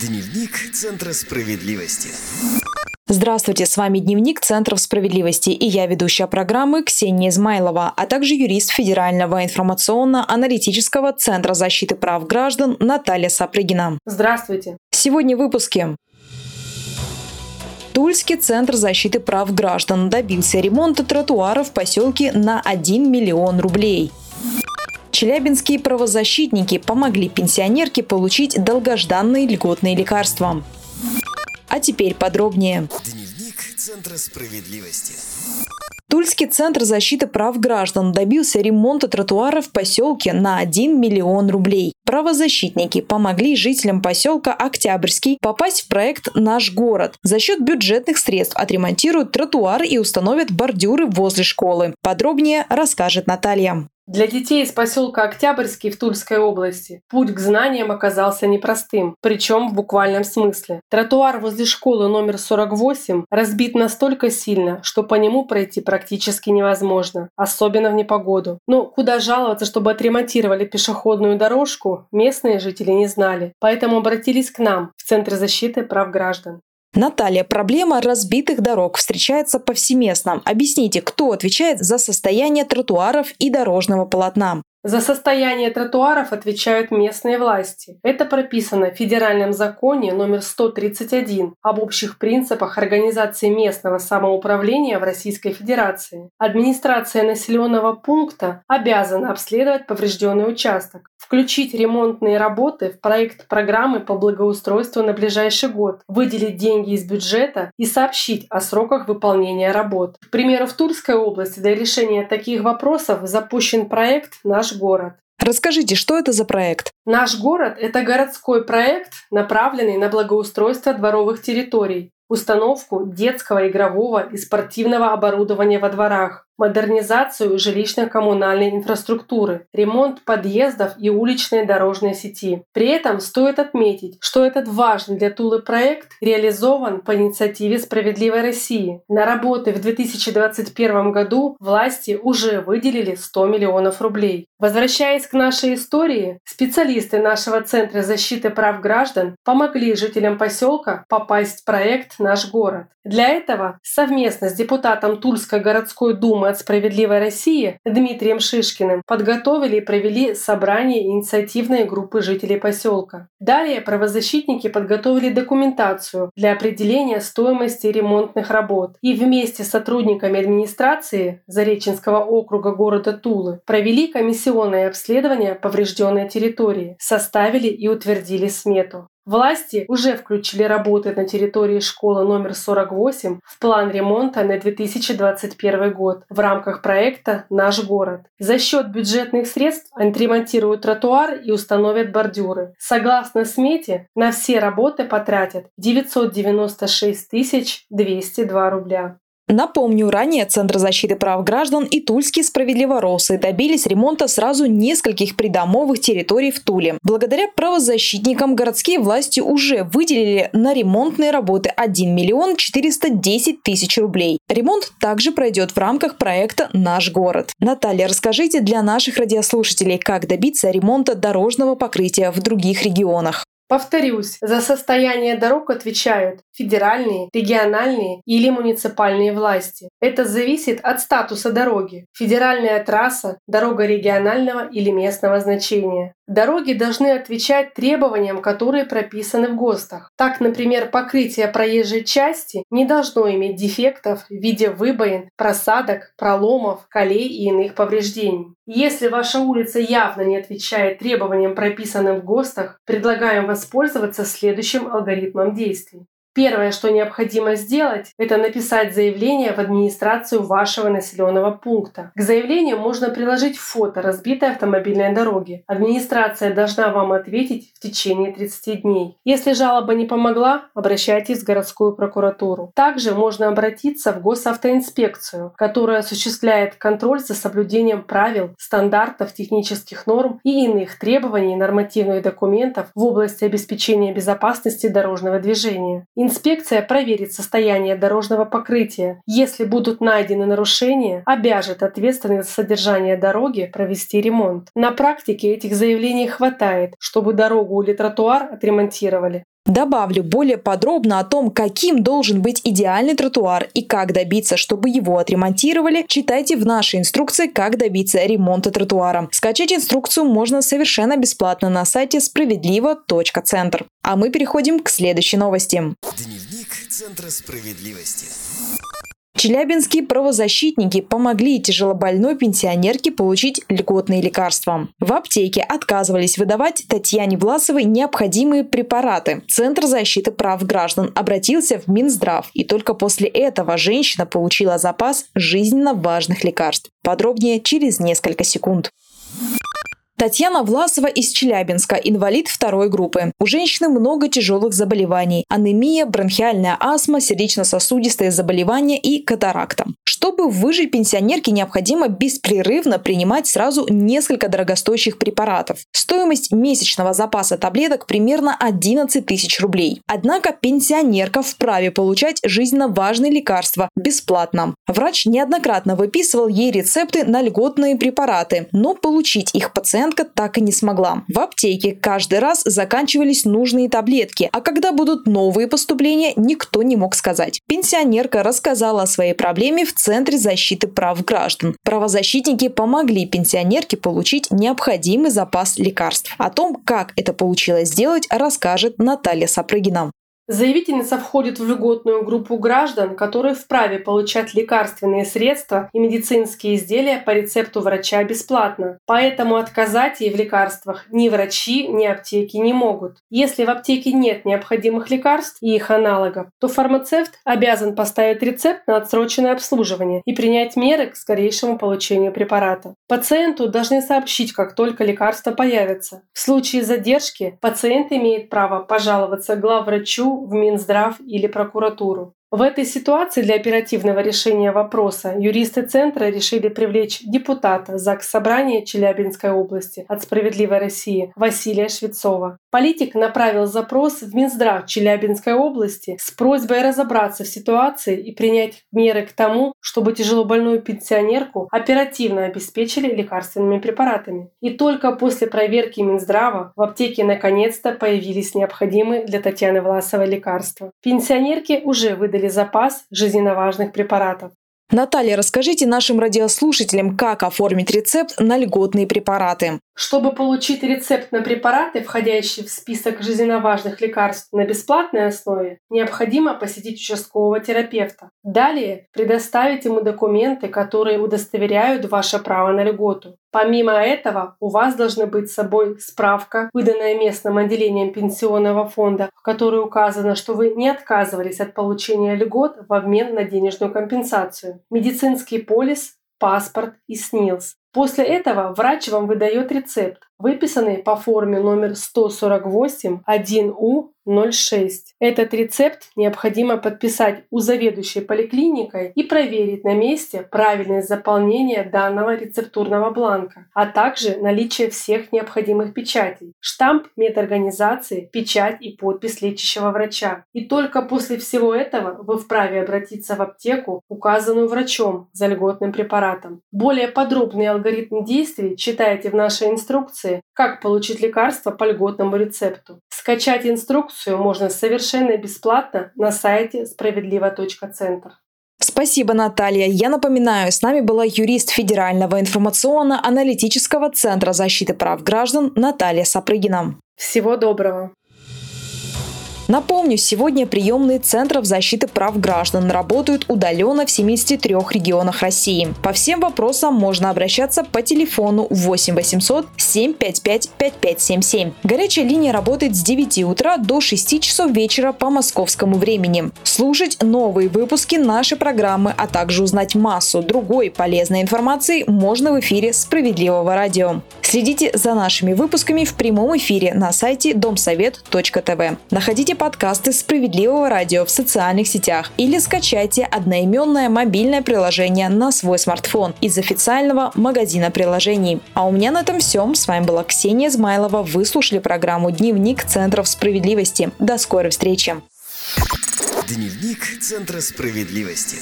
Дневник Центра справедливости. Здравствуйте, с вами Дневник Центров справедливости и я ведущая программы Ксения Измайлова, а также юрист Федерального информационно-аналитического Центра защиты прав граждан Наталья Сапрыгина. Здравствуйте. Сегодня в выпуске. Тульский центр защиты прав граждан добился ремонта тротуара в поселке на 1 миллион рублей. Челябинские правозащитники помогли пенсионерке получить долгожданные льготные лекарства. А теперь подробнее. Дневник Центра справедливости. Тульский центр защиты прав граждан добился ремонта тротуара в поселке на 1 миллион рублей. Правозащитники помогли жителям поселка Октябрьский попасть в проект «Наш город». За счет бюджетных средств отремонтируют тротуары и установят бордюры возле школы. Подробнее расскажет Наталья. Для детей из поселка Октябрьский в Тульской области путь к знаниям оказался непростым, причем в буквальном смысле. Тротуар возле школы номер 48 разбит настолько сильно, что по нему пройти практически невозможно, особенно в непогоду. Но куда жаловаться, чтобы отремонтировали пешеходную дорожку, местные жители не знали, поэтому обратились к нам в Центр защиты прав граждан. Наталья, проблема разбитых дорог встречается повсеместно. Объясните, кто отвечает за состояние тротуаров и дорожного полотна? За состояние тротуаров отвечают местные власти. Это прописано в Федеральном законе номер 131 об общих принципах организации местного самоуправления в Российской Федерации. Администрация населенного пункта обязана обследовать поврежденный участок, включить ремонтные работы в проект программы по благоустройству на ближайший год, выделить деньги из бюджета и сообщить о сроках выполнения работ. К примеру, в Тульской области для решения таких вопросов запущен проект «Наш город». Расскажите, что это за проект? Наш город – это городской проект, направленный на благоустройство дворовых территорий, установку детского, игрового и спортивного оборудования во дворах, модернизацию жилищно-коммунальной инфраструктуры, ремонт подъездов и уличной дорожной сети. При этом стоит отметить, что этот важный для Тулы проект реализован по инициативе «Справедливой России». На работы в 2021 году власти уже выделили 100 миллионов рублей. Возвращаясь к нашей истории, специалисты нашего Центра защиты прав граждан помогли жителям поселка попасть в проект «Наш город». Для этого совместно с депутатом Тульской городской думы от «Справедливой России» Дмитрием Шишкиным подготовили и провели собрание инициативной группы жителей поселка. Далее правозащитники подготовили документацию для определения стоимости ремонтных работ и вместе с сотрудниками администрации Зареченского округа города Тулы провели комиссионное обследование поврежденной территории, составили и утвердили смету. Власти уже включили работы на территории школы номер 48 в план ремонта на 2021 год в рамках проекта «Наш город». За счет бюджетных средств отремонтируют тротуар и установят бордюры. Согласно смете, на все работы потратят 996 202 рубля. Напомню, ранее Центр защиты прав граждан и Тульские справедливоросы добились ремонта сразу нескольких придомовых территорий в Туле. Благодаря правозащитникам городские власти уже выделили на ремонтные работы 1 миллион 410 тысяч рублей. Ремонт также пройдет в рамках проекта «Наш город». Наталья, расскажите для наших радиослушателей, как добиться ремонта дорожного покрытия в других регионах. Повторюсь, за состояние дорог отвечают федеральные, региональные или муниципальные власти. Это зависит от статуса дороги. Федеральная трасса, дорога регионального или местного значения. Дороги должны отвечать требованиям, которые прописаны в ГОСТах. Так, например, покрытие проезжей части не должно иметь дефектов в виде выбоин, просадок, проломов, колей и иных повреждений. Если ваша улица явно не отвечает требованиям, прописанным в ГОСТах, предлагаем воспользоваться следующим алгоритмом действий. Первое, что необходимо сделать, это написать заявление в администрацию вашего населенного пункта. К заявлению можно приложить фото разбитой автомобильной дороги. Администрация должна вам ответить в течение 30 дней. Если жалоба не помогла, обращайтесь в городскую прокуратуру. Также можно обратиться в госавтоинспекцию, которая осуществляет контроль за соблюдением правил, стандартов, технических норм и иных требований нормативных документов в области обеспечения безопасности дорожного движения. Инспекция проверит состояние дорожного покрытия. Если будут найдены нарушения, обяжет ответственных за содержание дороги провести ремонт. На практике этих заявлений хватает, чтобы дорогу или тротуар отремонтировали. Добавлю более подробно о том, каким должен быть идеальный тротуар и как добиться, чтобы его отремонтировали, читайте в нашей инструкции «Как добиться ремонта тротуара». Скачать инструкцию можно совершенно бесплатно на сайте справедливо.центр. А мы переходим к следующей новости. Дневник Центра справедливости. Челябинские правозащитники помогли тяжелобольной пенсионерке получить льготные лекарства. В аптеке отказывались выдавать Татьяне Власовой необходимые препараты. Центр защиты прав граждан обратился в Минздрав, и только после этого женщина получила запас жизненно важных лекарств. Подробнее через несколько секунд. Татьяна Власова из Челябинска, инвалид второй группы. У женщины много тяжелых заболеваний. Анемия, бронхиальная астма, сердечно-сосудистые заболевания и катаракта. Чтобы выжить пенсионерке, необходимо беспрерывно принимать сразу несколько дорогостоящих препаратов. Стоимость месячного запаса таблеток примерно 11 тысяч рублей. Однако пенсионерка вправе получать жизненно важные лекарства бесплатно. Врач неоднократно выписывал ей рецепты на льготные препараты, но получить их пациент пациентка так и не смогла. В аптеке каждый раз заканчивались нужные таблетки, а когда будут новые поступления, никто не мог сказать. Пенсионерка рассказала о своей проблеме в Центре защиты прав граждан. Правозащитники помогли пенсионерке получить необходимый запас лекарств. О том, как это получилось сделать, расскажет Наталья Сапрыгина. Заявительница входит в льготную группу граждан, которые вправе получать лекарственные средства и медицинские изделия по рецепту врача бесплатно. Поэтому отказать ей в лекарствах ни врачи, ни аптеки не могут. Если в аптеке нет необходимых лекарств и их аналогов, то фармацевт обязан поставить рецепт на отсроченное обслуживание и принять меры к скорейшему получению препарата. Пациенту должны сообщить, как только лекарство появится. В случае задержки пациент имеет право пожаловаться главврачу в Минздрав или прокуратуру. В этой ситуации для оперативного решения вопроса юристы Центра решили привлечь депутата ЗАГС Собрания Челябинской области от «Справедливой России» Василия Швецова. Политик направил запрос в Минздрав Челябинской области с просьбой разобраться в ситуации и принять меры к тому, чтобы тяжелобольную пенсионерку оперативно обеспечили лекарственными препаратами. И только после проверки Минздрава в аптеке наконец-то появились необходимые для Татьяны Власовой лекарства. Пенсионерке уже выдали выдали запас жизненно важных препаратов. Наталья, расскажите нашим радиослушателям, как оформить рецепт на льготные препараты. Чтобы получить рецепт на препараты, входящие в список жизненно важных лекарств на бесплатной основе, необходимо посетить участкового терапевта. Далее предоставить ему документы, которые удостоверяют ваше право на льготу. Помимо этого, у вас должны быть с собой справка, выданная местным отделением пенсионного фонда, в которой указано, что вы не отказывались от получения льгот в обмен на денежную компенсацию, медицинский полис, паспорт и СНИЛС. После этого врач вам выдает рецепт, выписанный по форме номер 148 1У 06. Этот рецепт необходимо подписать у заведующей поликлиникой и проверить на месте правильность заполнения данного рецептурного бланка, а также наличие всех необходимых печатей, штамп медорганизации, печать и подпись лечащего врача. И только после всего этого вы вправе обратиться в аптеку, указанную врачом за льготным препаратом. Более подробный алгоритм действий читайте в нашей инструкции «Как получить лекарство по льготному рецепту». Скачать инструкцию можно совершенно бесплатно на сайте справедливо.центр. Спасибо, Наталья. Я напоминаю, с нами была юрист Федерального информационно-аналитического центра защиты прав граждан Наталья Сапрыгина. Всего доброго. Напомню, сегодня приемные Центров защиты прав граждан работают удаленно в 73 регионах России. По всем вопросам можно обращаться по телефону 8 800 755 5577. Горячая линия работает с 9 утра до 6 часов вечера по московскому времени. Слушать новые выпуски нашей программы, а также узнать массу другой полезной информации можно в эфире «Справедливого радио». Следите за нашими выпусками в прямом эфире на сайте домсовет.тв. Находите подкасты «Справедливого радио» в социальных сетях или скачайте одноименное мобильное приложение на свой смартфон из официального магазина приложений. А у меня на этом все. С вами была Ксения Измайлова. Вы слушали программу «Дневник Центров справедливости». До скорой встречи. Дневник Центра справедливости.